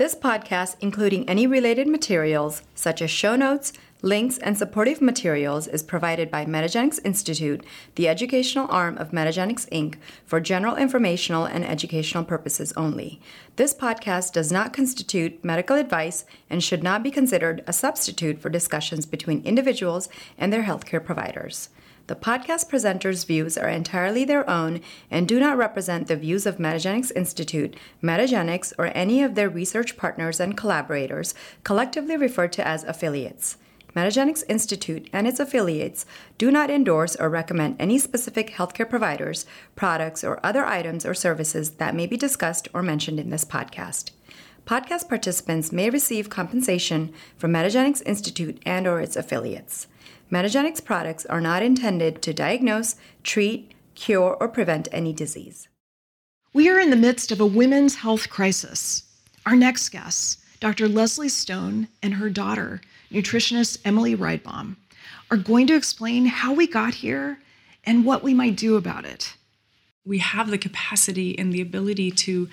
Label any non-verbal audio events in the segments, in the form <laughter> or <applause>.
This podcast, including any related materials, such as show notes, links, and supportive materials, is provided by Metagenics Institute, the educational arm of Metagenics Inc., for general informational and educational purposes only. This podcast does not constitute medical advice and should not be considered a substitute for discussions between individuals and their healthcare providers. The podcast presenters' views are entirely their own and do not represent the views of Metagenics Institute, Metagenics, or any of their research partners and collaborators, collectively referred to as affiliates. Metagenics Institute and its affiliates do not endorse or recommend any specific healthcare providers, products, or other items or services that may be discussed or mentioned in this podcast. Podcast participants may receive compensation from Metagenics Institute and or its affiliates. Metagenics products are not intended to diagnose, treat, cure, or prevent any disease. We are in the midst of a women's health crisis. Our next guests, Dr. Leslie Stone and her daughter, nutritionist Emily Rydbom, are going to explain how we got here and what we might do about it. We have the capacity and the ability to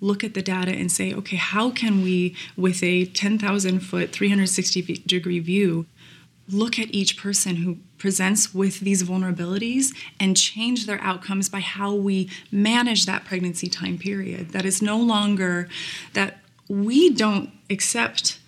look at the data and say, okay, how can we, with a 10,000 foot, 360 degree view, look at each person who presents with these vulnerabilities and change their outcomes by how we manage that pregnancy time period. That is no longer that we don't accept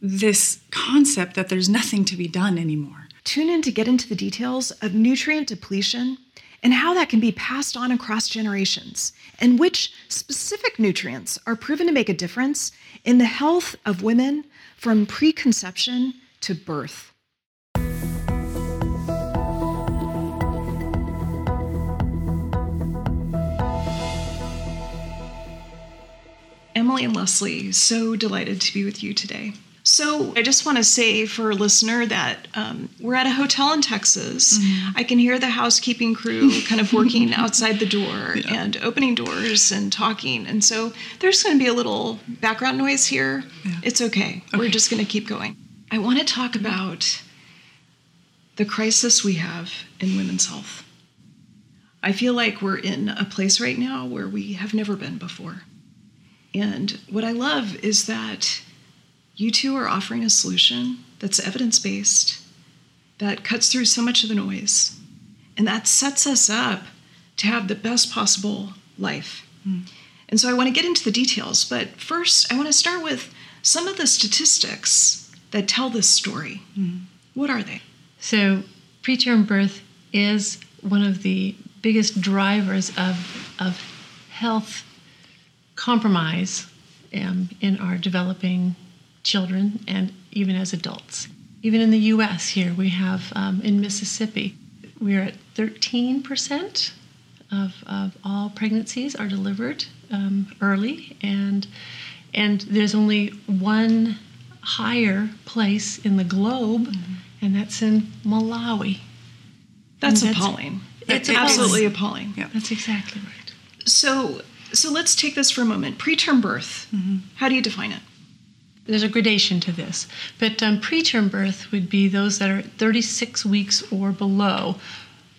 this concept that there's nothing to be done anymore. Tune in to get into the details of nutrient depletion and how that can be passed on across generations, and which specific nutrients are proven to make a difference in the health of women from preconception to birth. Emily and Leslie, so delighted to be with you today. So, I just want to say for a listener that um, we're at a hotel in Texas. Mm-hmm. I can hear the housekeeping crew kind of working <laughs> outside the door yeah. and opening doors and talking. And so, there's going to be a little background noise here. Yeah. It's okay. okay. We're just going to keep going. I want to talk about the crisis we have in women's health. I feel like we're in a place right now where we have never been before. And what I love is that you two are offering a solution that's evidence based, that cuts through so much of the noise, and that sets us up to have the best possible life. Mm. And so I want to get into the details, but first I want to start with some of the statistics that tell this story. Mm-hmm. What are they? So, preterm birth is one of the biggest drivers of, of health compromise um, in our developing children and even as adults. Even in the US, here we have um, in Mississippi, we're at 13% of, of all pregnancies are delivered um, early, and, and there's only one higher place in the globe, mm-hmm. and that's in Malawi. That's, that's appalling. It's absolutely appalling. Yeah. That's exactly right. So, so let's take this for a moment. Preterm birth. Mm-hmm. How do you define it? There's a gradation to this, but um, preterm birth would be those that are 36 weeks or below.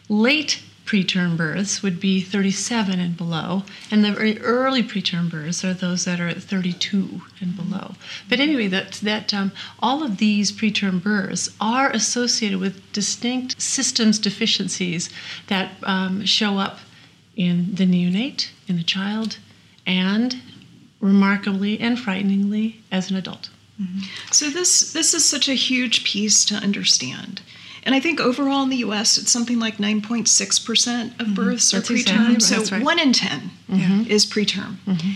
Late preterm births would be 37 and below, and the very early preterm births are those that are at 32 and below. But anyway, that that um, all of these preterm births are associated with distinct systems deficiencies that um, show up in the neonate, in the child, and remarkably and frighteningly as an adult. Mm-hmm. So this this is such a huge piece to understand. And I think overall in the US, it's something like 9.6% of mm-hmm. births are preterm. Exactly so right. one in 10 mm-hmm. is preterm. Mm-hmm.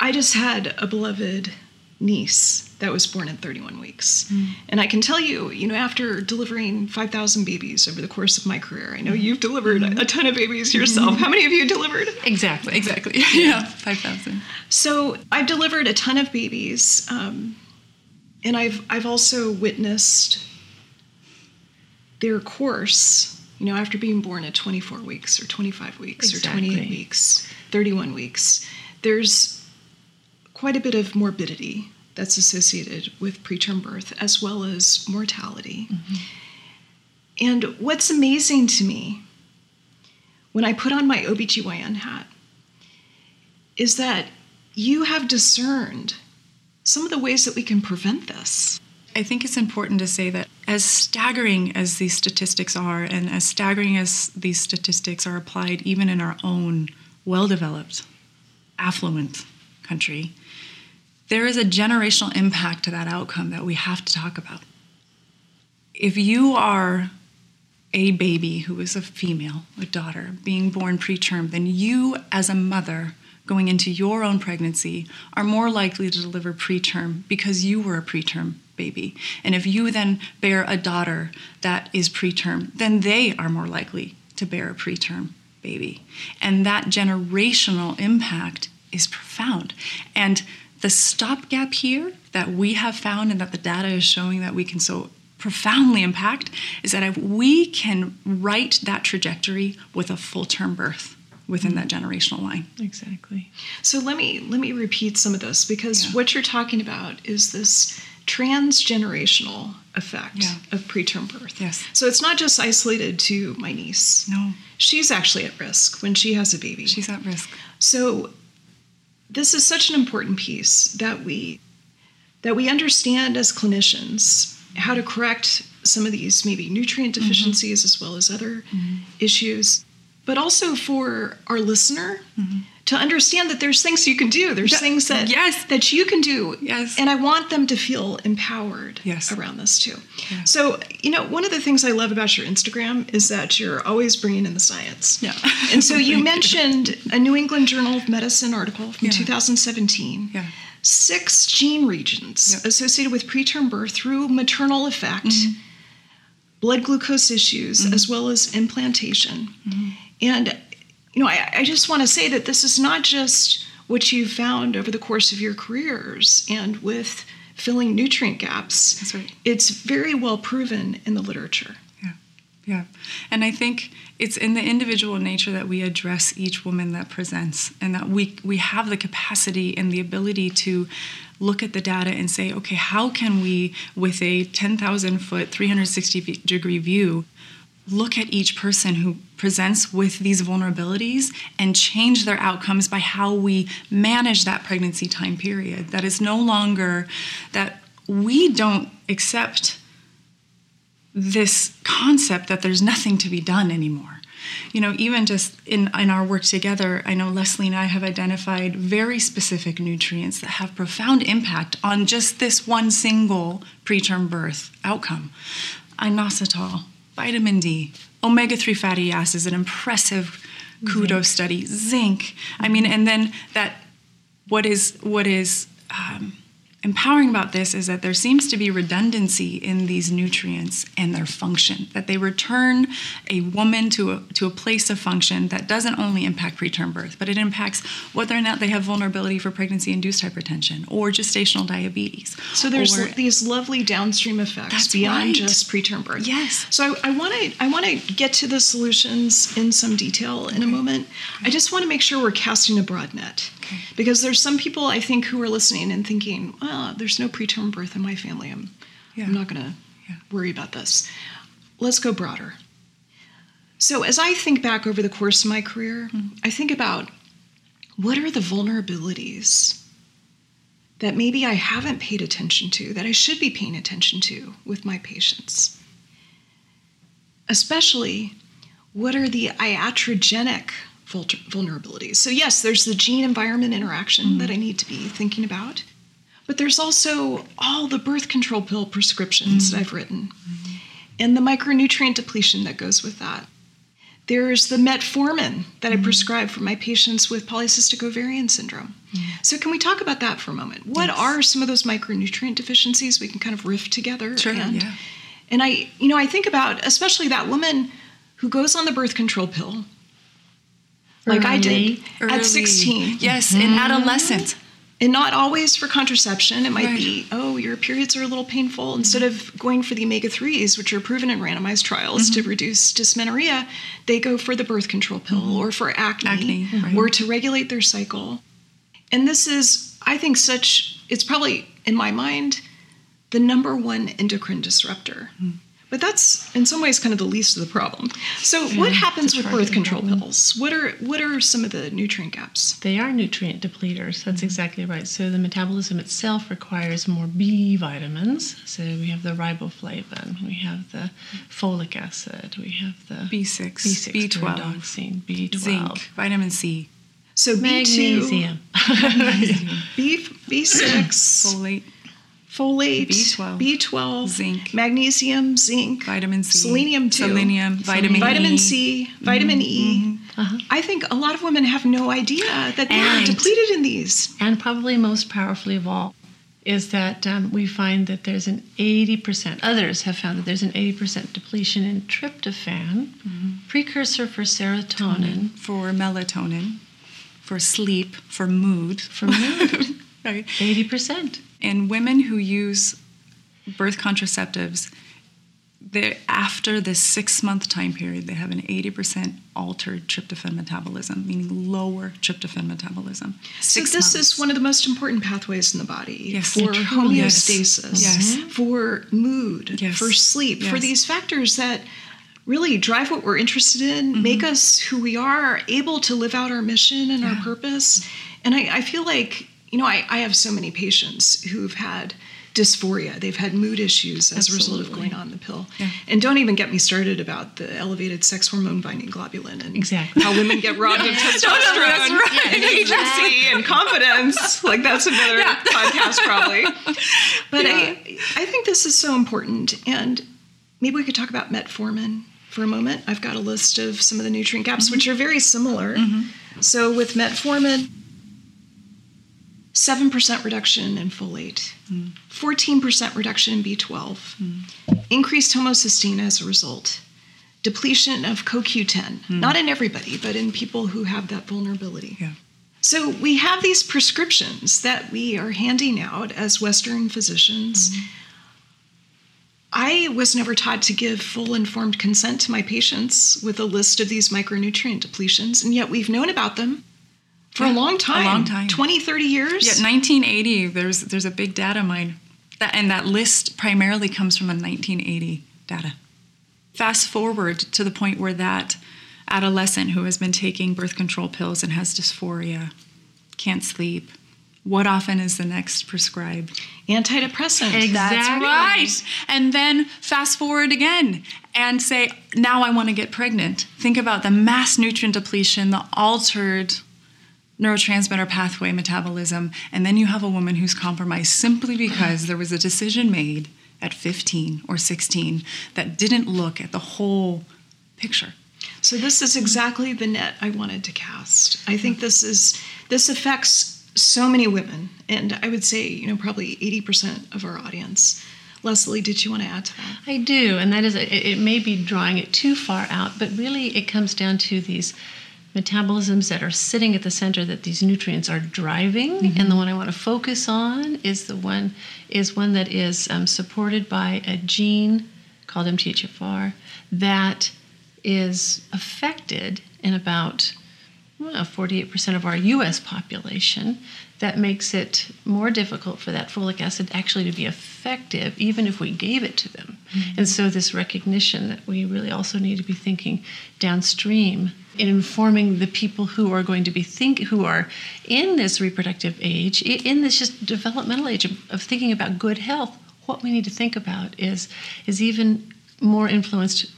I just had a beloved niece that was born at 31 weeks. Mm. And I can tell you, you know, after delivering 5,000 babies over the course of my career, I know mm-hmm. you've delivered a ton of babies yourself. Mm-hmm. How many of you delivered? Exactly, exactly. <laughs> yeah, 5,000. So I've delivered a ton of babies. Um, and I've, I've also witnessed their course, you know, after being born at 24 weeks or 25 weeks exactly. or 28 weeks, 31 weeks, there's quite a bit of morbidity that's associated with preterm birth as well as mortality. Mm-hmm. And what's amazing to me when I put on my OBGYN hat is that you have discerned some of the ways that we can prevent this. I think it's important to say that as staggering as these statistics are, and as staggering as these statistics are applied even in our own well developed, affluent country, there is a generational impact to that outcome that we have to talk about. If you are a baby who is a female, a daughter, being born preterm, then you, as a mother, going into your own pregnancy, are more likely to deliver preterm because you were a preterm baby. And if you then bear a daughter that is preterm, then they are more likely to bear a preterm baby. And that generational impact is profound. And the stopgap here that we have found and that the data is showing that we can so profoundly impact is that if we can write that trajectory with a full term birth within that generational line. Exactly. So let me let me repeat some of this because Yeah. what you're talking about is this transgenerational effect Yeah. of preterm birth. Yes. So it's not just isolated to my niece. No, She's actually at risk when she has a baby. she's at risk. So this is such an important piece that we that we understand as clinicians how to correct some of these maybe nutrient Mm-hmm. deficiencies as well as other issues, but also for our listener to understand that there's things you can do. There's Mm-hmm. Yeah, things that yes. that you can do. Yes. And I want them to feel empowered Yes. around this too. Yeah. So, you know, one of the things I love about your Instagram is that you're always bringing in the science. Yeah. <laughs> And so you mentioned a New England Journal of Medicine article from Yeah. 2017. Yeah. Six gene regions Yeah. associated with preterm birth through maternal effect, Mm-hmm. blood glucose issues, as well as implantation. Mm-hmm. And, you know, I, I just want to say that this is not just what you've found over the course of your careers and with filling nutrient gaps. That's right. It's very well proven in the literature. Yeah, yeah. And I think it's in the individual nature that we address each woman that presents and that we, we have the capacity and the ability to look at the data and say, okay, how can we, with a 10,000 foot, 360 degree view, look at each person who presents with these vulnerabilities and change their outcomes by how we manage that pregnancy time period. That is no longer that we don't accept this concept that there's nothing to be done anymore. You know, even just in, in our work together, I know Leslie and I have identified very specific nutrients that have profound impact on just this one single preterm birth outcome. Inositol, vitamin D, omega 3 fatty acids, an impressive kudos study, zinc. I mean, and then that what is what is um, empowering about this is that there seems to be redundancy in these nutrients and their function that they return a woman to a, to a place of function that doesn't only impact preterm birth but it impacts whether or not they have vulnerability for pregnancy induced hypertension or gestational diabetes So there's or- these lovely downstream effects beyond right. just preterm birth. Yes. So I want to I want to get to the solutions in some detail in a moment. I just want to make sure we're casting a broad net Okay. because there's some people I think who are listening and thinking, well, there's no preterm birth in my family. I'm Yeah. I'm not going to Yeah. worry about this. Let's go broader. So as I think back over the course of my career, Hmm. I think about what are the vulnerabilities that maybe I haven't paid attention to, that I should be paying attention to with my patients. Especially, what are the iatrogenic vulnerabilities? So, yes, there's the gene environment interaction mm-hmm. that I need to be thinking about, but there's also all the birth control pill prescriptions that mm-hmm. I've written mm-hmm. and the micronutrient depletion that goes with that. There's the metformin that I prescribe for my patients with polycystic ovarian syndrome. So, can we talk about that for a moment? What Yes. are some of those micronutrient deficiencies we can kind of riff together? Sure, and, yeah. and I, you know, I think about especially that woman who goes on the birth control pill, like I did Early. at 16, yes in mm-hmm. adolescence and not always for contraception. It might Right. be, oh, your periods are a little painful. Instead of going for the omega 3s, which are proven in randomized trials to mm-hmm. reduce dysmenorrhea, they go for the birth control pill mm-hmm. or for acne, Acne, right. or to regulate their cycle. And this is, I think, such, it's probably, in my mind, the number one endocrine disruptor. But that's in some ways kind of the least of the problem. So, what happens with birth control pills? What are what are some of the nutrient gaps? They are nutrient depleters. That's mm-hmm. exactly right. So the metabolism itself requires more B vitamins. So we have the riboflavin, we have the folic acid, we have the B6, B6 B12, pyridoxine, B12, zinc, vitamin C, So B2, magnesium. <laughs> B B6, folate, folate, B12, B12, zinc, magnesium, zinc, vitamin C, selenium too. selenium, vitamin vitamin E. C, vitamin E. Uh-huh. I think a lot of women have no idea that they're depleted in these. And probably most powerfully of all is that um, we find that there's an 80%, others have found that there's an 80% depletion in tryptophan, precursor for serotonin, for melatonin, for sleep, for mood, for mood. <laughs> right? 80%. And women who use birth contraceptives, they after this six month time period, they have an 80% altered tryptophan metabolism, meaning lower tryptophan metabolism. So this months. is one of the most important pathways in the body Yes. for It truly is. homeostasis, Yes. for mood, Yes. for sleep, for these factors that really drive what we're interested in, Mm-hmm. make us who we are, able to live out our mission and our purpose. And I, I feel like, you know, I, I have so many patients who've had dysphoria. They've had mood issues as a result of going on the pill. Yeah. And don't even get me started about the elevated sex hormone binding globulin and Exactly. how women get robbed of <laughs> testosterone and agency and confidence. Like that's another podcast probably. <laughs> But I, I think this is so important. And maybe we could talk about metformin for a moment. I've got a list of some of the nutrient gaps, which are very similar. So with metformin, 7% reduction in folate, 14% reduction in B12, increased homocysteine as a result, depletion of CoQ10, not in everybody, but in people who have that vulnerability. Yeah. So we have these prescriptions that we are handing out as Western physicians. I was never taught to give full informed consent to my patients with a list of these micronutrient depletions, and yet we've known about them for a Yeah, long a time long time. 20, 30 years. Yeah, 1980. There's there's a big data mine, that and that list primarily comes from a 1980 data. Fast forward to the point where that adolescent who has been taking birth control pills and has dysphoria, can't sleep. What often is the next prescribed? Antidepressant. Exactly. That's right. And then fast forward again and say, now I want to get pregnant. Think about the mass nutrient depletion, the altered neurotransmitter pathway metabolism, and then you have a woman who's compromised simply because there was a decision made at 15 or 16 that didn't look at the whole picture. So this is exactly the net I wanted to cast. I think this is this affects so many women, and I would say you know probably eighty percent of our audience. Leslie, did you want to add to that? I do, and that is, it, it may be drawing it too far out, but really it comes down to these metabolisms that are sitting at the center that these nutrients are driving. And the one I want to focus on is the one is one that is um, supported by a gene called MTHFR that is affected in about well, 48% of our US population. That makes it more difficult for that folic acid actually to be effective, even if we gave it to them. Mm-hmm. And so, this recognition that we really also need to be thinking downstream in informing the people who are going to be think who are in this reproductive age, in this just developmental age of, of thinking about good health. What we need to think about is is even more influenced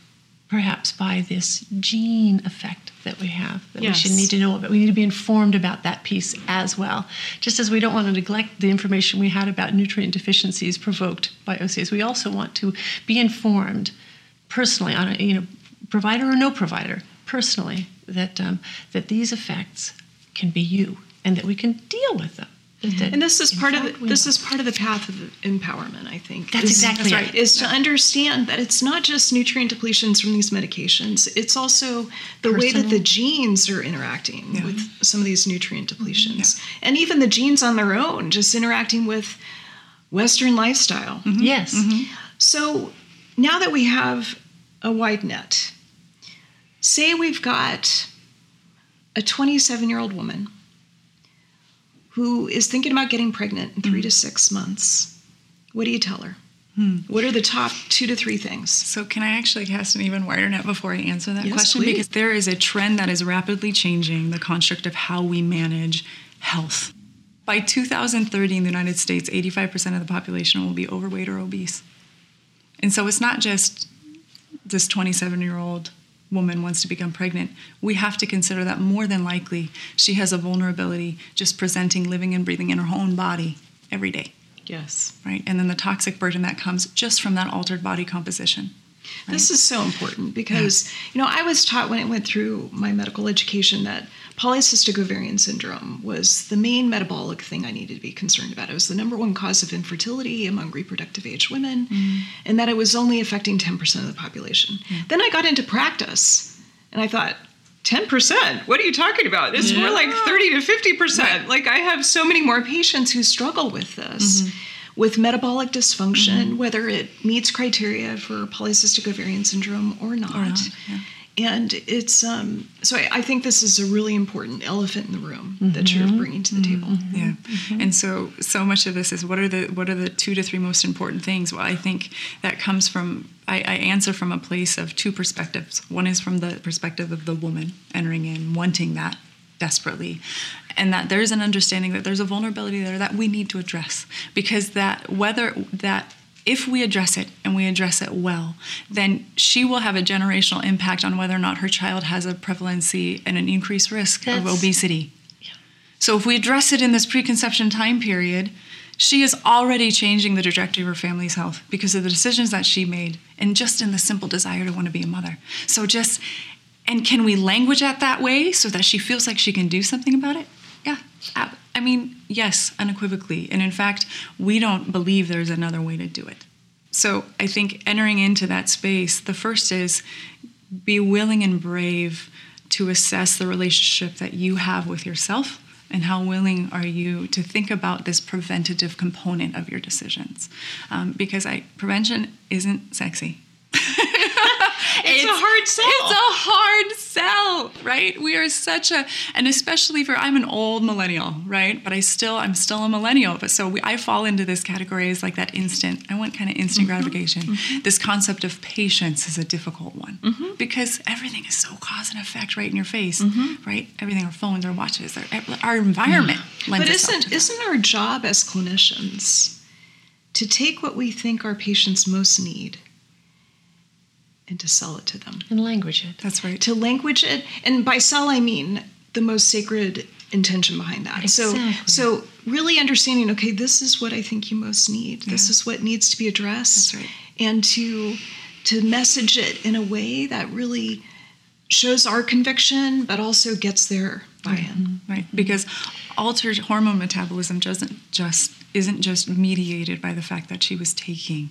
perhaps by this gene effect that we have that we should need to know about. We need to be informed about that piece as well. Just as we don't want to neglect the information we had about nutrient deficiencies provoked by OCAs, we also want to be informed personally on a you know provider or no provider personally that um, that these effects can be you and that we can deal with them. That- that And this is part of the, this is part of the path of empowerment. I think That's is- exactly that's it. Is to understand that it's not just nutrient depletions from these medications. It's also the way that the genes are interacting Yeah. with some of these nutrient depletions, and even the genes on their own, just interacting with Western lifestyle. Mm-hmm. yes. Mm-hmm. So now that we have a wide net, say we've got a 27 year old woman who is thinking about getting pregnant in 3 mm. to six months. What do you tell her? Hmm. What are the top two to three things? So, can I actually cast an even wider net before I answer that Yes, question? please. Because there is a trend that is rapidly changing the construct of how we manage health. By 2030 in the United States, 85% of the population will be overweight or obese. And so it's not just this 27 year old woman wants to become pregnant. We have to consider that more than likely she has a vulnerability just presenting, living, and breathing in her own body every day, Yes. right? And then the toxic burden that comes just from that altered body composition. This is so important because, you know, I was taught when I went through my medical education that polycystic ovarian syndrome was the main metabolic thing I needed to be concerned about. It was the number one cause of infertility among reproductive age women, mm-hmm. and that it was only affecting 10% of the population. Then I got into practice and I thought, 10%? What are you talking about? It's more like 30 to 50%. Like, I have so many more patients who struggle with this mm-hmm. With metabolic dysfunction, mm-hmm. whether it meets criteria for polycystic ovarian syndrome or not. not, yeah. And it's um, so I, I think this is a really important elephant in the room that you're mm-hmm. bringing to the table. Mm-hmm. Yeah, and so so much of this is what are the what are the two to three most important things? Well, I think that comes from I, I answer from a place of two perspectives. One is from the perspective of the woman entering in, wanting that desperately, and that there's an understanding that there's a vulnerability there that we need to address because that whether that if we address it and we address it well, then she will have a generational impact on whether or not her child has a prevalency and an increased risk of That's- obesity. So if we address it in this preconception time period, she is already changing the trajectory of her family's health because of the decisions that she made and just in the simple desire to want to be a mother. So just and can we language it that way so that she feels like she can do something about it? Yeah. I mean, yes, unequivocally. And in fact, we don't believe there's another way to do it. So I think entering into that space, the first is be willing and brave to assess the relationship that you have with yourself and how willing are you to think about this preventative component of your decisions um, because I, prevention isn't sexy <laughs> It's, a hard sell. it's a hard sell, right? We are such a, and especially for I'm an old millennial, right? But I still, I'm still a millennial. But so we, I fall into this category as like that instant. I want kind of instant mm-hmm. gratification. Mm-hmm. This concept of patience is a difficult one mm-hmm. because everything is so cause and effect right in your face, right? Everything, our phones, our watches, our, our environment. But isn't isn't our job as clinicians to take what we think our patients most need and to sell it to them? and language it. That's right. To language it, and by sell I mean the most sacred intention behind that. Exactly. So so really understanding, okay, this is what I think you most need. This is what needs to be addressed. That's right. And to to message it in a way that really shows our conviction, but also gets their buy-in. right mm-hmm. because altered hormone metabolism doesn't just isn't just mediated by the fact that she was taking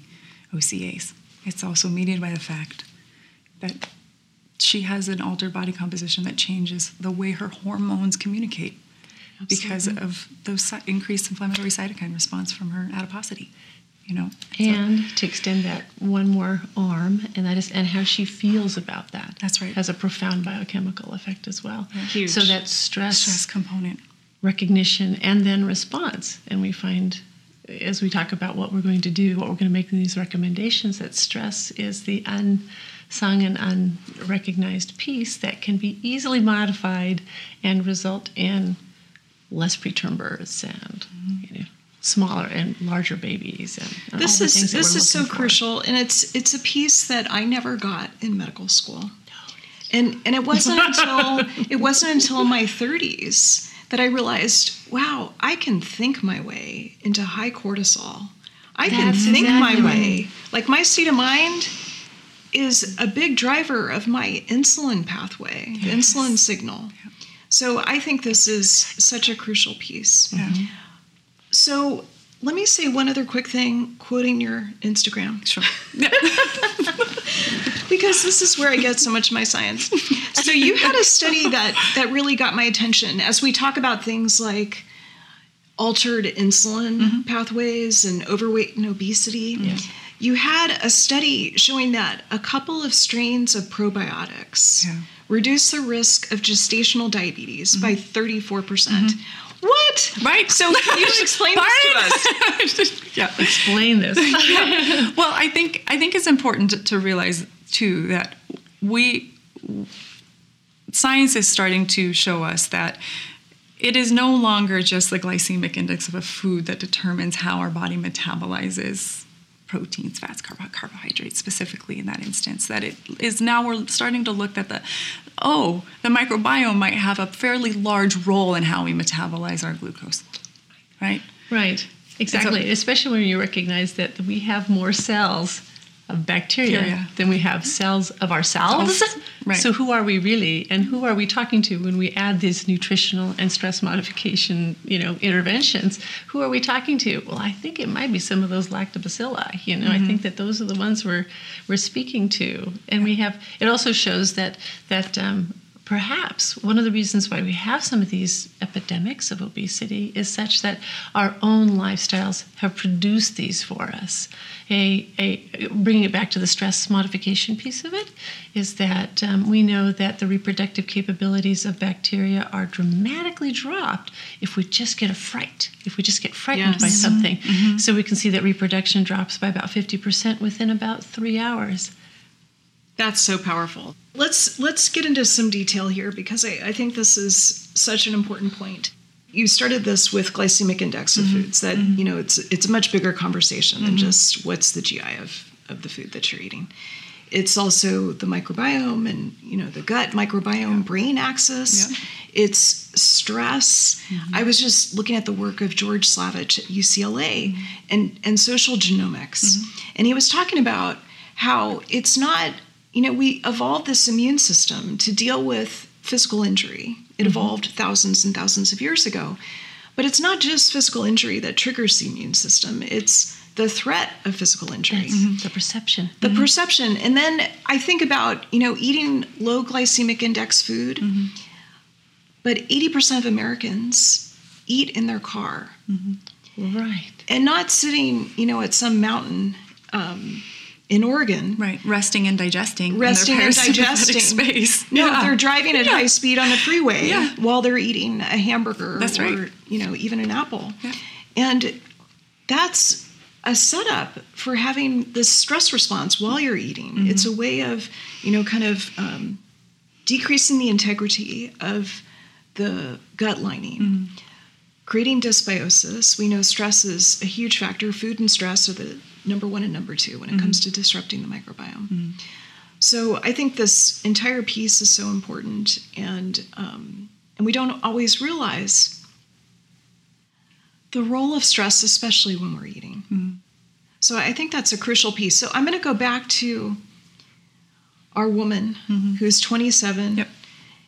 OCAs it's also mediated by the fact that she has an altered body composition that changes the way her hormones communicate because of those increased inflammatory cytokine response from her adiposity you know So- And to extend that one more arm, and that is, and how she feels about that. That's right. Has a profound biochemical effect as well. Huge. So that stress, stress component recognition, and then response. And we find, as we talk about what we're going to do, what we're going to make in these recommendations, that stress is the unsung and unrecognized piece that can be easily modified and result in less preterm births and mm-hmm. you know, smaller and larger babies and, and this is this is so for. crucial and it's it's a piece that i never got in medical school. And and it wasn't <laughs> until it wasn't until my 30s that i realized wow i can think my way into high cortisol. I can That's think my way. Like my state of mind is a big driver of my insulin pathway the insulin signal. So i think this is such a crucial piece. Yeah. So let me say one other quick thing, quoting your Instagram, sure <laughs> because this is where I get so much of my science. So you had a study that that really got my attention as we talk about things like altered insulin mm-hmm. pathways and overweight and obesity. You had a study showing that a couple of strains of probiotics Yeah. reduce the risk of gestational diabetes mm-hmm. by 34%. What? Right. So can <laughs> you explain this to us? <laughs> yeah. Explain this. <laughs> Well, I think I think it's important to, to realize too that we science is starting to show us that it is no longer just the glycemic index of a food that determines how our body metabolizes proteins, fats, carbohydrates, specifically in that instance. That it is now we're starting to look at the, oh, the microbiome might have a fairly large role in how we metabolize our glucose, right? Right. Exactly. Especially when you recognize that we have more cells of bacteria Bacteria. than we have cells of ourselves. Right. So who are we really and who are we talking to when we add these nutritional and stress modification, you know, interventions? Who are we talking to? Well, I think it might be some of those lactobacilli. You know, I think that those are the ones we're we're speaking to. And we have it also shows that that um, perhaps one of the reasons why we have some of these epidemics of obesity is such that our own lifestyles have produced these for us. A, a bringing it back to the stress modification piece of it is that um, we know that the reproductive capabilities of bacteria are dramatically dropped if we just get a fright, if we just get frightened by Yes. something. So we can see that reproduction drops by about 50% within about three hours. That's so powerful. Let's let's get into some detail here because I, I think this is such an important point. You started this with glycemic index of mm-hmm. foods. That mm-hmm. you know it's it's a much bigger conversation than mm-hmm. just what's the GI of of the food that you're eating. It's also the microbiome and you know the gut microbiome, brain axis. Yeah. It's stress. I was just looking at the work of George Slavich at UCLA and and social genomics, and he was talking about how it's not you know we evolved this immune system to deal with physical injury. It mm-hmm. evolved thousands and thousands of years ago, but it's not just physical injury that triggers the immune system. It's the threat of physical injury. Mm-hmm, the perception. the mm-hmm. perception. And then i think about you know eating low glycemic index food. But 80% of americans eat in their car. Right. and not sitting you know at some mountain um, in oregon Right, resting and digesting. resting and digesting space. <laughs> no Yeah. they're driving at Yeah. high speed on the freeway Yeah. while they're eating a hamburger That's or right. you know even an apple and that's a setup for having this stress response while you're eating. Mm-hmm. It's a way of, you know, kind of um, decreasing the integrity of the gut lining, Mm-hmm. creating dysbiosis. We know stress is a huge factor. Food and stress are the number one and number two when it mm-hmm. comes Mm-hmm. to disrupting the microbiome. Mm-hmm. So I think this entire piece is so important, and um, and we don't always realize the role of stress, especially when we're eating. Mm-hmm. So I think that's a crucial piece. So I'm going to go back to our woman who's 27, Yep.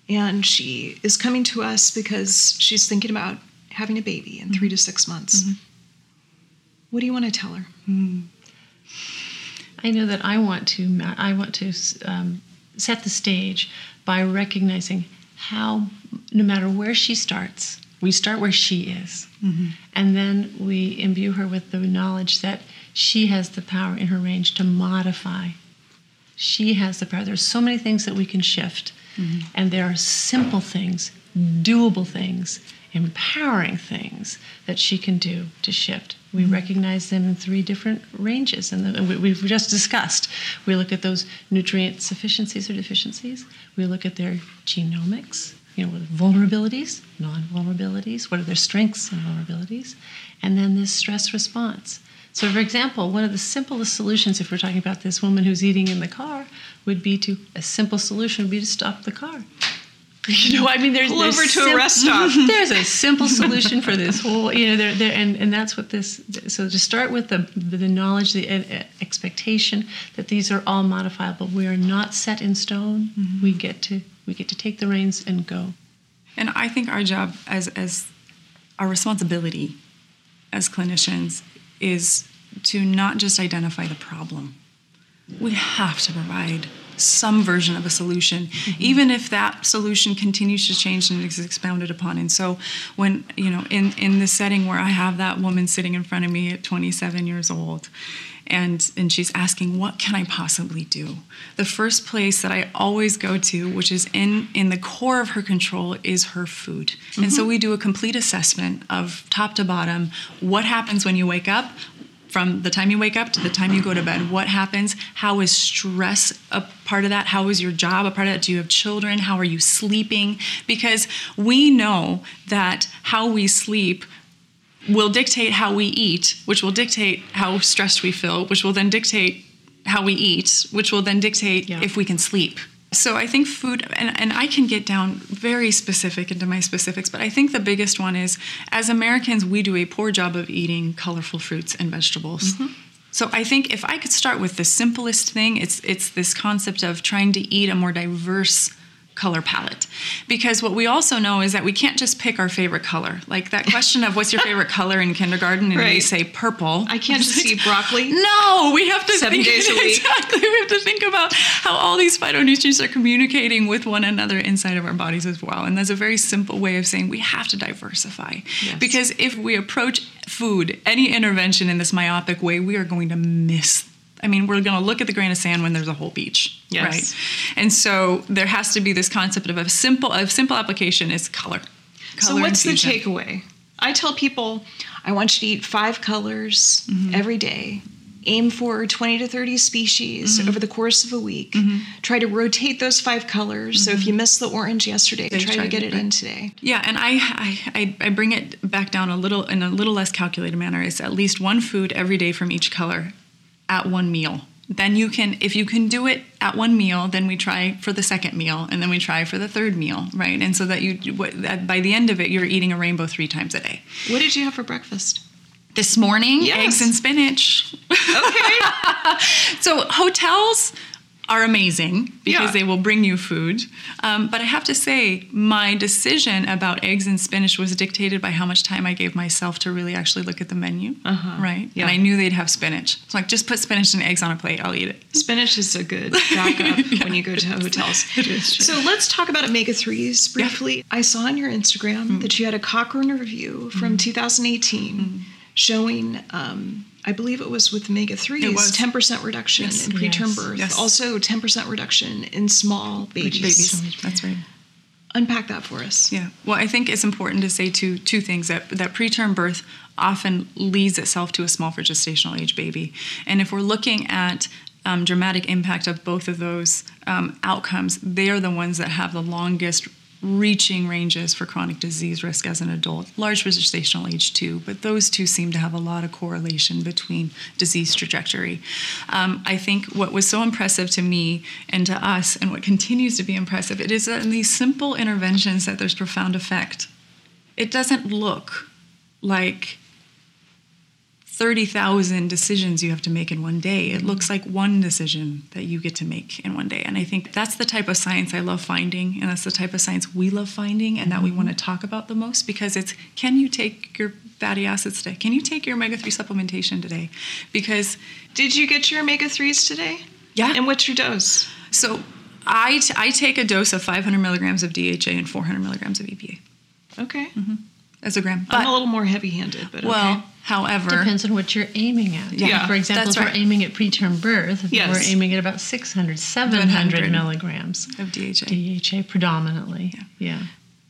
and she is coming to us because she's thinking about having a baby in three to six months. What do you want to tell her? Hmm. I know that I want to. I want to um, set the stage by recognizing how, no matter where she starts, we start where she is, mm-hmm. and then we imbue her with the knowledge that she has the power in her range to modify. She has the power. There's so many things that we can shift, mm-hmm. and there are simple things, doable things, empowering things that she can do to shift. We recognize them in three different ranges, and we- we've just discussed. We look at those nutrient sufficiencies or deficiencies. We look at their genomics, you know, vulnerabilities, non-vulnerabilities, what are their strengths and vulnerabilities, and then this stress response. So, for example, one of the simplest solutions, if we're talking about this woman who's eating in the car, would be to a simple solution would be to stop the car. <laughs> You know, I mean, there's Pull there's over to a sim- rest stop. <laughs> There's a simple solution for this whole, you know, there, there, and and that's what this. So to start with the the knowledge, the uh, expectation that these are all modifiable. We are not set in stone. We get to we get to take the reins and go. And I think our job as as our responsibility as clinicians is to not just identify the problem. We have to provide some version of a solution, even if that solution continues to change and is expounded upon. And so, when you know, in in the setting where I have that woman sitting in front of me at 27 years old, and and she's asking what can i possibly do the first place that i always go to which is in in the core of her control is her food mm-hmm. and so we do a complete assessment of top to bottom what happens when you wake up from the time you wake up to the time you go to bed. What happens? How is stress a part of that? How is your job a part of that? Do you have children? How are you sleeping? Because we know that how we sleep will dictate how we eat, which will dictate how stressed we feel, which will then dictate how we eat, which will then dictate yeah. if we can sleep. So I think food, and, and I can get down very specific into my specifics, but I think the biggest one is as Americans, we do a poor job of eating colorful fruits and vegetables. Mm-hmm. So I think if I could start with the simplest thing, it's it's this concept of trying to eat a more diverse color palette. Because what we also know is that we can't just pick our favorite color. Like that question of what's your favorite <laughs> color in kindergarten, and right. you say purple. I can't just see broccoli. No, we have to seven think, days a <laughs> week. Exactly, we have to think about how all these phytonutrients are communicating with one another inside of our bodies as well. And that's a very simple way of saying we have to diversify. Yes. Because if we approach food, any intervention in this myopic way, we are going to miss I mean, we're going to look at the grain of sand when there's a whole beach, yes. right? And so there has to be this concept of a simple, a simple application is color. color so what's the takeaway? I tell people, I want you to eat five colors mm-hmm. every day. Aim for 20 to 30 species mm-hmm. over the course of a week. Mm-hmm. Try to rotate those five colors. So if mm-hmm. you missed the orange yesterday, try, try, to get it in today. Yeah, and I, I I bring it back down a little in a little less calculated manner. It's at least one food every day from each color at one meal. Then you can, if you can do it at one meal, then we try for the second meal, and then we try for the third meal, right? And so that you, by the end of it, you're eating a rainbow three times a day. What did you have for breakfast? This morning, yes. eggs and spinach. Okay. <laughs> so hotels are amazing because yeah. they will bring you food. Um, but I have to say, my decision about eggs and spinach was dictated by how much time I gave myself to really actually look at the menu. Uh-huh. Right? Yeah. And I knew they'd have spinach. So, like, just put spinach and eggs on a plate, I'll eat it. Spinach is a good <laughs> backup yeah. when you go to hotels. <laughs> it is. So, let's talk about omega 3s briefly. I saw on your Instagram mm that you had a Cochrane review from mm 2018 mm showing. Um, I believe it was with omega 3s, 10% reduction yes. in preterm yes. birth, yes. also 10% reduction in small babies. babies. That's right. Unpack that for us. Yeah. Well, I think it's important to say two, two things that, that preterm birth often leads itself to a small for gestational age baby. And if we're looking at um, dramatic impact of both of those um, outcomes, they are the ones that have the longest reaching ranges for chronic disease risk as an adult, large gestational age too, but those two seem to have a lot of correlation between disease trajectory. Um, I think what was so impressive to me and to us, and what continues to be impressive, it is that in these simple interventions that there's profound effect. It doesn't look like 30,000 decisions you have to make in one day. It looks like one decision that you get to make in one day. And I think that's the type of science I love finding. And that's the type of science we love finding and that we want to talk about the most because it's can you take your fatty acids today? Can you take your omega 3 supplementation today? Because. Did you get your omega 3s today? Yeah. And what's your dose? So I, t- I take a dose of 500 milligrams of DHA and 400 milligrams of EPA. Okay. Mm-hmm. As a gram. But, I'm a little more heavy handed, but well, okay. However, depends on what you're aiming at. Yeah, yeah for example, if right. we're aiming at preterm birth, yes. we're aiming at about 600, 700 milligrams of DHA. DHA predominantly. Yeah. yeah.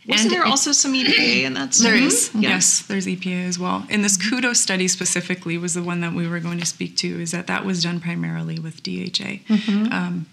Wasn't and there also some EPA in that study? There is. Yes. yes, there's EPA as well. And this KUDO study specifically was the one that we were going to speak to. Is that that was done primarily with DHA. Mm-hmm. Um,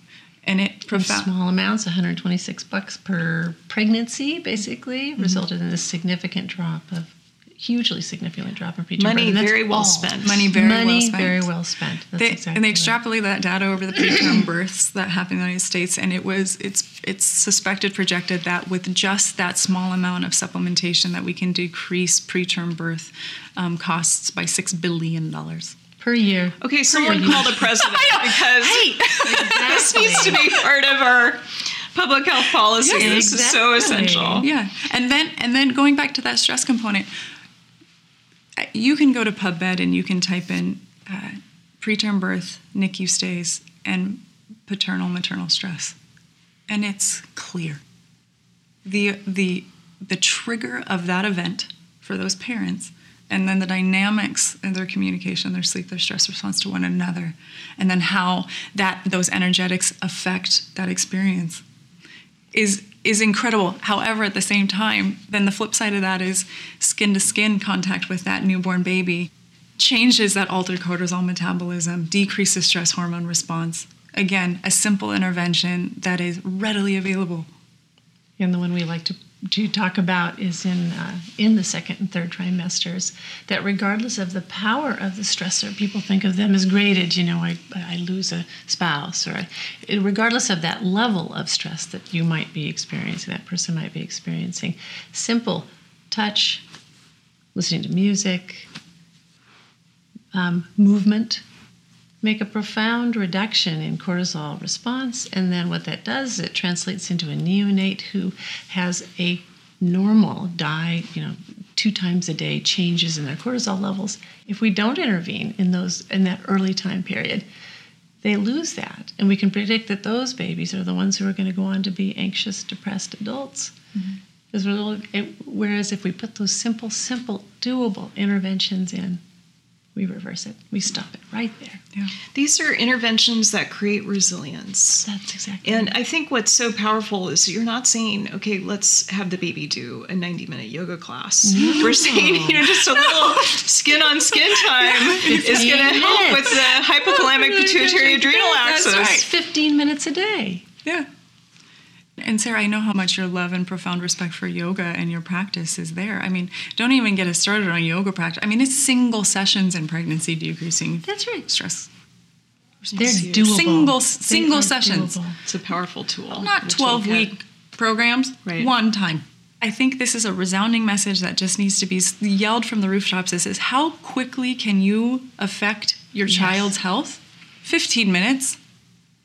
and it profound small amounts 126 bucks per pregnancy basically mm-hmm. resulted in a significant drop of hugely significant drop in preterm money very well spent. Money very money well spent. very well spent. That's they, exactly and they extrapolate that data over the preterm <coughs> births that happen in the United States, and it was it's it's suspected projected that with just that small amount of supplementation that we can decrease preterm birth um, costs by six billion dollars per year. Okay, someone call the president <laughs> because exactly. <laughs> this needs to be part of our public health policy. Yes, this exactly. is so essential. Yeah, and then and then going back to that stress component, you can go to PubMed and you can type in uh, preterm birth, NICU stays, and paternal maternal stress, and it's clear. The the the trigger of that event for those parents and then the dynamics in their communication, their sleep, their stress response to one another, and then how that those energetics affect that experience is is incredible. However, at the same time, then the flip side of that is skin to skin contact with that newborn baby changes that altered cortisol metabolism, decreases stress hormone response. Again, a simple intervention that is readily available. And the one we like to to talk about is in uh, in the second and third trimesters that regardless of the power of the stressor people think of them as graded you know i, I lose a spouse or I, regardless of that level of stress that you might be experiencing that person might be experiencing simple touch listening to music um, movement make a profound reduction in cortisol response. And then what that does, it translates into a neonate who has a normal die, you know, two times a day changes in their cortisol levels. If we don't intervene in those in that early time period, they lose that. And we can predict that those babies are the ones who are going to go on to be anxious, depressed adults. Mm-hmm. Whereas if we put those simple, simple, doable interventions in, we reverse it. We stop it right there. Yeah. These are interventions that create resilience. That's exactly. And I think what's so powerful is you're not saying, okay, let's have the baby do a 90 minute yoga class. No. We're saying, you know, just a little skin on skin time is going to help with the hypothalamic pituitary adrenal axis. That's right. 15 minutes a day. Yeah. And Sarah, I know how much your love and profound respect for yoga and your practice is there. I mean, don't even get us started on yoga practice. I mean, it's single sessions in pregnancy decreasing. That's right. Stress. They're doable. Single single sessions. Doable. It's a powerful tool. Not 12 week programs. Right. One time. I think this is a resounding message that just needs to be yelled from the rooftops. This is how quickly can you affect your yes. child's health? 15 minutes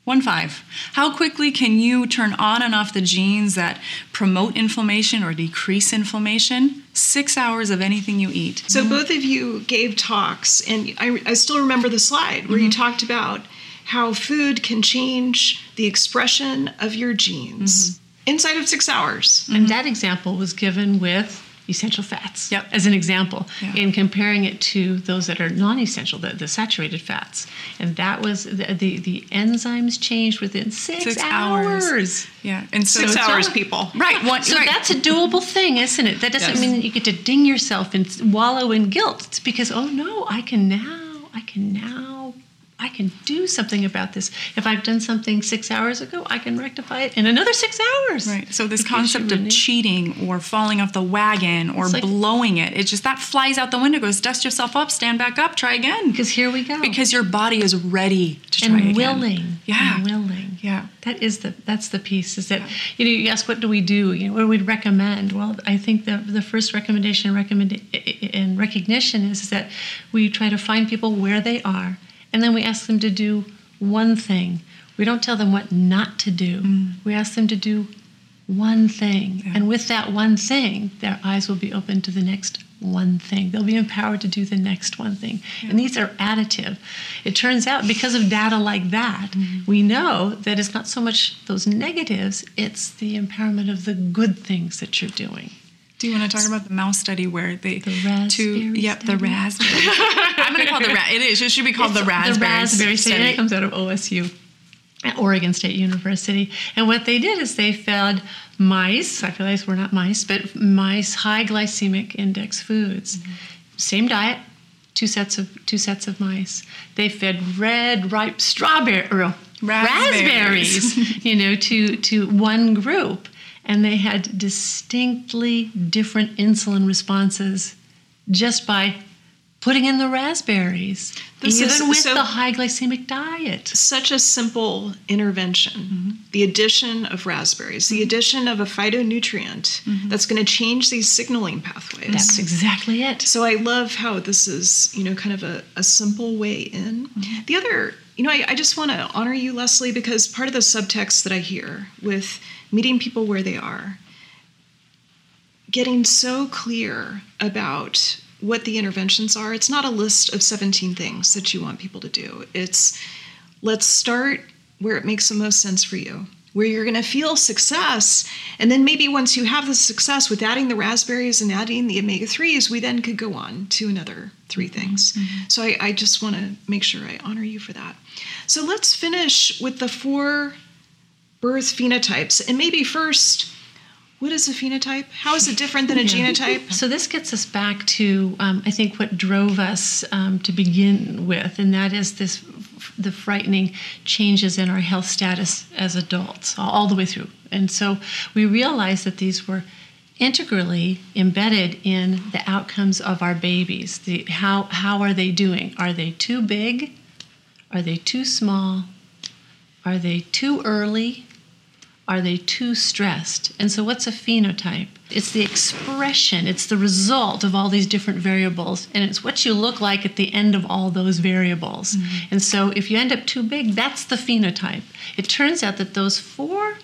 one five. How quickly can you turn on and off the genes that promote inflammation or decrease inflammation? Six hours of anything you eat. So, mm-hmm. both of you gave talks, and I, I still remember the slide where mm-hmm. you talked about how food can change the expression of your genes mm-hmm. inside of six hours. And that example was given with essential fats yep. as an example yeah. in comparing it to those that are non-essential the, the saturated fats and that was the, the, the enzymes changed within six, six hours. hours. yeah in so six hours people <laughs> right One, so right. that's a doable thing isn't it that doesn't yes. mean that you get to ding yourself and wallow in guilt it's because oh no i can now i can now I can do something about this. If I've done something six hours ago, I can rectify it in another six hours. Right. So this concept of cheating or falling off the wagon or like, blowing it, it's just that flies out the window. Goes dust yourself up, stand back up, try again. Because here we go. Because your body is ready to try and again. willing. Yeah. And willing. Yeah. That is the that's the piece. Is that yeah. you know you ask what do we do? You know what do we recommend? Well, I think the the first recommendation recommend and recognition is that we try to find people where they are and then we ask them to do one thing. We don't tell them what not to do. Mm. We ask them to do one thing. Yeah. And with that one thing, their eyes will be open to the next one thing. They'll be empowered to do the next one thing. Yeah. And these are additive. It turns out because of data like that, mm-hmm. we know that it's not so much those negatives, it's the empowerment of the good things that you're doing. Do you want to talk about the mouse study where they the raspberry two yep the raspberry. I'm going to call the ra- it is it should be called it's the raspberry the raspberry study. It comes out of OSU at Oregon State University. And what they did is they fed mice I realize we're not mice but mice high glycemic index foods. Mm-hmm. same diet two sets of two sets of mice. They fed red ripe strawberry or raspberries, raspberries you know to to one group and they had distinctly different insulin responses just by putting in the raspberries, this even is, with so the high glycemic diet. Such a simple intervention. Mm-hmm. The addition of raspberries, the addition of a phytonutrient mm-hmm. that's going to change these signaling pathways. That's exactly it. So I love how this is, you know, kind of a, a simple way in. Mm-hmm. The other, you know, I, I just want to honor you, Leslie, because part of the subtext that I hear with meeting people where they are, getting so clear about what the interventions are. It's not a list of 17 things that you want people to do. It's let's start where it makes the most sense for you. Where you're going to feel success. And then maybe once you have the success with adding the raspberries and adding the omega 3s, we then could go on to another three things. Mm-hmm. So I, I just want to make sure I honor you for that. So let's finish with the four birth phenotypes. And maybe first, what is a phenotype? How is it different than a <laughs> yeah. genotype? So this gets us back to, um, I think, what drove us um, to begin with, and that is this the frightening changes in our health status as adults all the way through. And so we realized that these were integrally embedded in the outcomes of our babies. The, how, how are they doing? Are they too big? Are they too small? Are they too early? Are they too stressed? And so, what's a phenotype? It's the expression, it's the result of all these different variables, and it's what you look like at the end of all those variables. Mm-hmm. And so, if you end up too big, that's the phenotype. It turns out that those four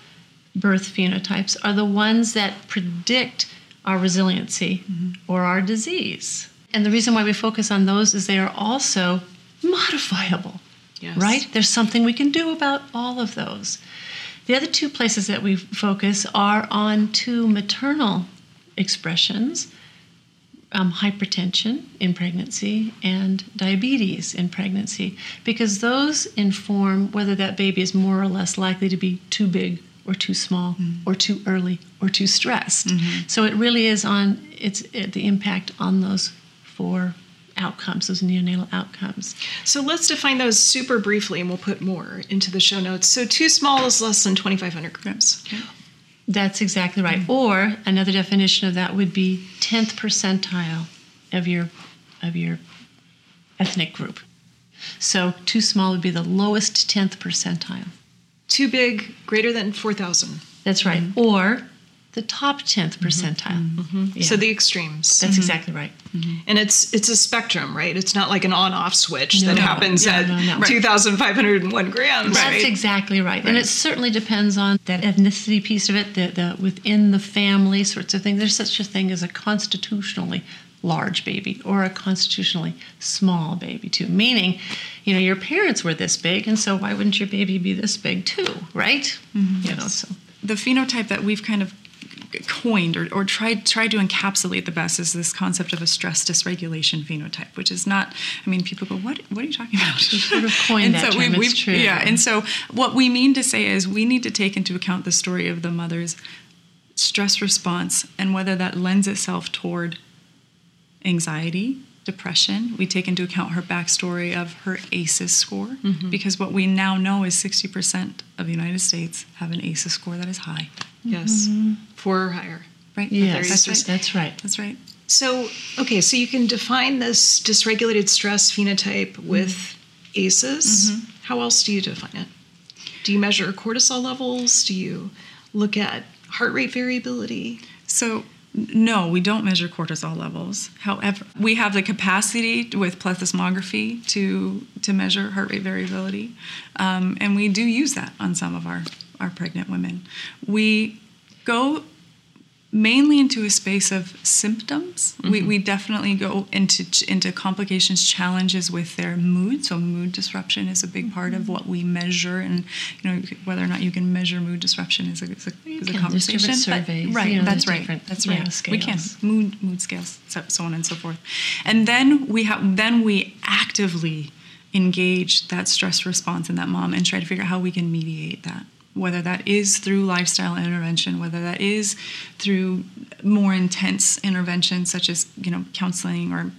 birth phenotypes are the ones that predict our resiliency mm-hmm. or our disease. And the reason why we focus on those is they are also modifiable. Yes. Right? There's something we can do about all of those. The other two places that we focus are on two maternal expressions um, hypertension in pregnancy and diabetes in pregnancy, because those inform whether that baby is more or less likely to be too big or too small mm-hmm. or too early or too stressed. Mm-hmm. So it really is on it's it, the impact on those four outcomes, those neonatal outcomes. So let's define those super briefly, and we'll put more into the show notes. So too small is less than 2,500 grams. Okay. That's exactly right. Mm-hmm. Or another definition of that would be 10th percentile of your of your ethnic group. So too small would be the lowest 10th percentile. Too big, greater than 4,000. That's right. Mm-hmm. Or the top 10th mm-hmm. percentile. Mm-hmm. Yeah. So the extremes. That's mm-hmm. exactly right. Mm-hmm. And it's it's a spectrum, right? It's not like an on-off switch no, that no, happens yeah, at no, no. 2,501 grams. That's right? exactly right. right. And it certainly depends on that ethnicity piece of it, the, the within the family sorts of things. There's such a thing as a constitutionally large baby or a constitutionally small baby too meaning you know your parents were this big and so why wouldn't your baby be this big too right mm-hmm. you yes. know so the phenotype that we've kind of coined or, or tried tried to encapsulate the best is this concept of a stress dysregulation phenotype, which is not. I mean, people go, "What? What are you talking about?" We sort of coined that so term. We, it's true. Yeah, and so what we mean to say is we need to take into account the story of the mother's stress response and whether that lends itself toward anxiety, depression. We take into account her backstory of her ACEs score mm-hmm. because what we now know is 60% of the United States have an ACEs score that is high. Yes, mm-hmm. four or higher. Right. Yes, that's right. that's right. That's right. So, okay, so you can define this dysregulated stress phenotype with mm-hmm. ACEs. Mm-hmm. How else do you define it? Do you measure cortisol levels? Do you look at heart rate variability? So, no, we don't measure cortisol levels. However, we have the capacity with plethysmography to to measure heart rate variability, um, and we do use that on some of our our pregnant women. We go mainly into a space of symptoms. Mm-hmm. We, we definitely go into into complications, challenges with their mood. So mood disruption is a big part of mm-hmm. what we measure, and you know whether or not you can measure mood disruption is a, is a, is a conversation. Surveys, but, right, you know, that's right. That's right. We can mood mood scales, so, so on and so forth, and then we have then we actively engage that stress response in that mom and try to figure out how we can mediate that whether that is through lifestyle intervention, whether that is through more intense interventions such as you know counseling or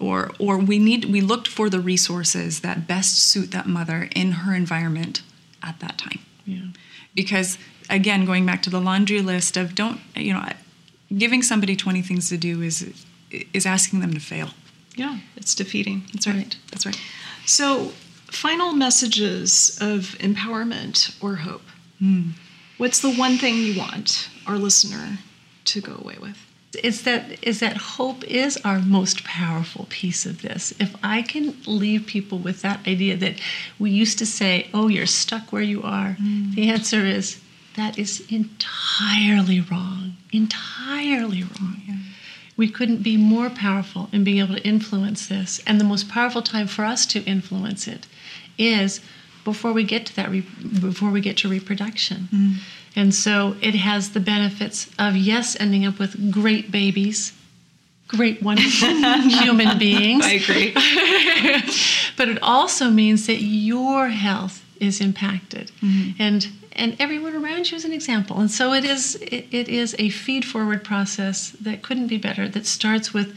or or we need we looked for the resources that best suit that mother in her environment at that time. Yeah. Because again, going back to the laundry list of don't you know giving somebody 20 things to do is is asking them to fail. Yeah, it's defeating. That's right. That's right. So, final messages of empowerment or hope. Mm. What's the one thing you want our listener to go away with? Is that is that hope is our most powerful piece of this. If I can leave people with that idea that we used to say, "Oh, you're stuck where you are," mm. the answer is that is entirely wrong. Entirely wrong. Yeah. We couldn't be more powerful in being able to influence this. And the most powerful time for us to influence it is before we get to that re- before we get to reproduction. Mm. And so it has the benefits of yes ending up with great babies, great wonderful <laughs> human beings. I agree. <laughs> but it also means that your health is impacted. Mm-hmm. And and everyone around you is an example. And so it is it, it is a feed forward process that couldn't be better that starts with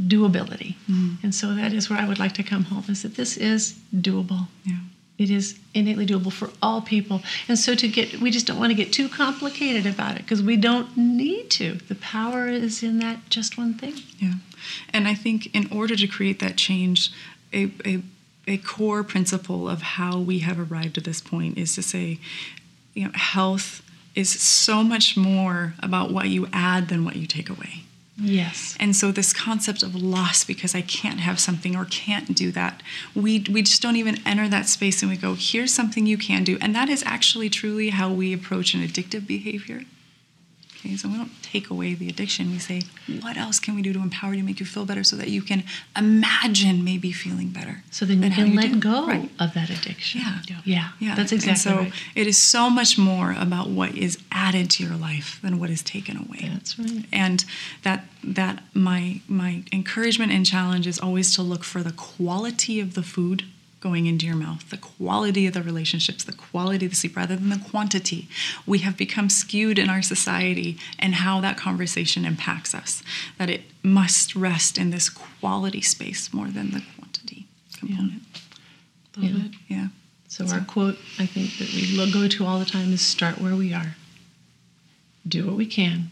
doability. Mm. And so that is where I would like to come home is that this is doable. Yeah. It is innately doable for all people. And so to get we just don't want to get too complicated about it because we don't need to. The power is in that just one thing. Yeah. And I think in order to create that change, a, a a core principle of how we have arrived at this point is to say, you know, health is so much more about what you add than what you take away. Yes. And so this concept of loss because I can't have something or can't do that, we we just don't even enter that space and we go, here's something you can do. And that is actually truly how we approach an addictive behavior. Okay, so we don't take away the addiction. We say, what else can we do to empower you, to make you feel better, so that you can imagine maybe feeling better. So then you can let do. go right. of that addiction. Yeah, yeah, yeah. That's exactly and so right. It is so much more about what is added to your life than what is taken away. That's right. And that that my my encouragement and challenge is always to look for the quality of the food going into your mouth, the quality of the relationships, the quality of the sleep rather than the quantity. We have become skewed in our society and how that conversation impacts us, that it must rest in this quality space more than the quantity component. Yeah. yeah. yeah. So, so, our quote, I think, that we go to all the time is start where we are, do what we can,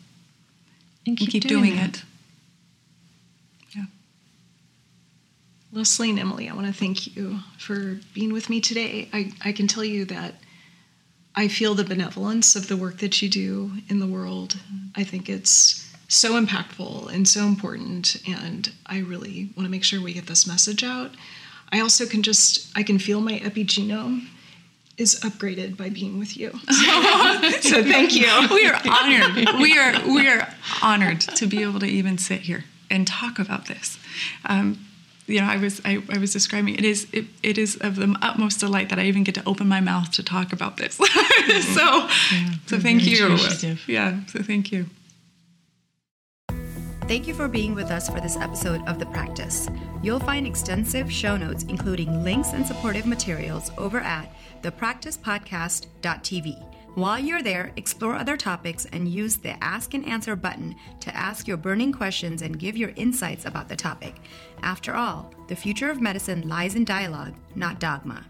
and keep, keep doing, doing it. Leslie and Emily, I want to thank you for being with me today. I, I can tell you that I feel the benevolence of the work that you do in the world. I think it's so impactful and so important, and I really want to make sure we get this message out. I also can just I can feel my epigenome is upgraded by being with you. <laughs> So, thank you. <laughs> We are honored. We are we are honored to be able to even sit here and talk about this. Um, you know, I was I, I was describing it is it, it is of the utmost delight that I even get to open my mouth to talk about this. <laughs> Mm-hmm. so yeah, so thank you. Yeah, so thank you. Thank you for being with us for this episode of The Practice. You'll find extensive show notes, including links and supportive materials, over at thepracticepodcast.tv. While you're there, explore other topics and use the Ask and Answer button to ask your burning questions and give your insights about the topic. After all, the future of medicine lies in dialogue, not dogma.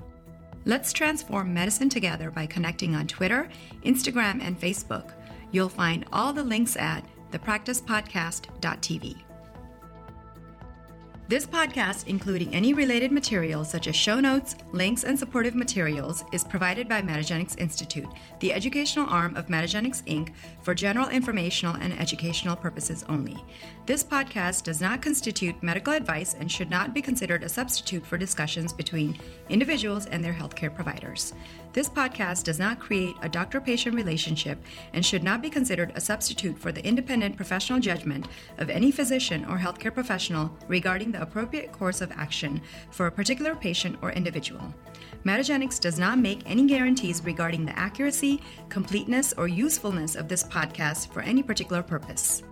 Let's transform medicine together by connecting on Twitter, Instagram, and Facebook. You'll find all the links at thepracticepodcast.tv. This podcast, including any related materials such as show notes, links, and supportive materials, is provided by Metagenics Institute, the educational arm of Metagenics Inc., for general informational and educational purposes only. This podcast does not constitute medical advice and should not be considered a substitute for discussions between individuals and their healthcare providers. This podcast does not create a doctor patient relationship and should not be considered a substitute for the independent professional judgment of any physician or healthcare professional regarding the appropriate course of action for a particular patient or individual. Metagenics does not make any guarantees regarding the accuracy, completeness, or usefulness of this podcast for any particular purpose.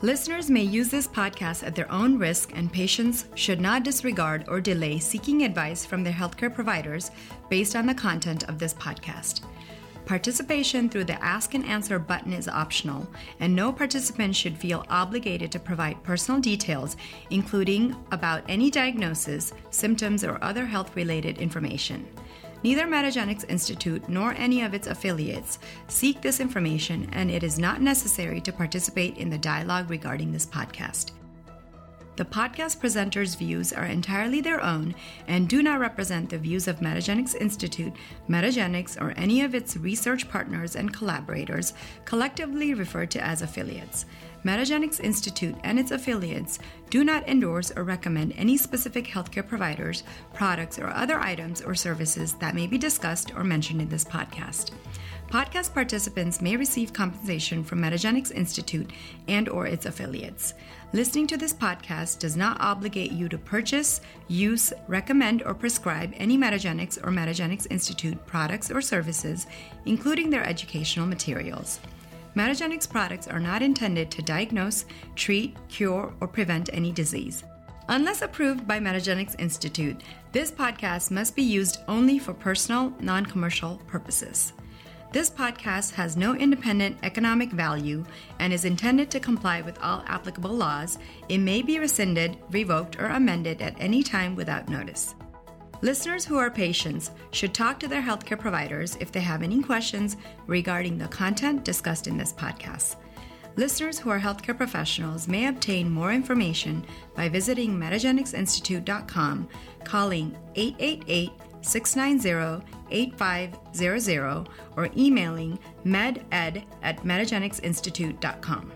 Listeners may use this podcast at their own risk, and patients should not disregard or delay seeking advice from their healthcare providers based on the content of this podcast. Participation through the Ask and Answer button is optional, and no participant should feel obligated to provide personal details, including about any diagnosis, symptoms, or other health related information. Neither Metagenics Institute nor any of its affiliates seek this information, and it is not necessary to participate in the dialogue regarding this podcast. The podcast presenters' views are entirely their own and do not represent the views of Metagenics Institute, Metagenics, or any of its research partners and collaborators, collectively referred to as affiliates. Metagenics Institute and its affiliates do not endorse or recommend any specific healthcare providers, products, or other items or services that may be discussed or mentioned in this podcast. Podcast participants may receive compensation from Metagenics Institute and or its affiliates. Listening to this podcast does not obligate you to purchase, use, recommend, or prescribe any Metagenics or Metagenics Institute products or services, including their educational materials. Metagenics products are not intended to diagnose, treat, cure, or prevent any disease. Unless approved by Metagenics Institute, this podcast must be used only for personal, non commercial purposes. This podcast has no independent economic value and is intended to comply with all applicable laws. It may be rescinded, revoked, or amended at any time without notice. Listeners who are patients should talk to their healthcare providers if they have any questions regarding the content discussed in this podcast. Listeners who are healthcare professionals may obtain more information by visiting metagenicsinstitute.com, calling 888 690 8500 or emailing meded at metagenicsinstitute.com.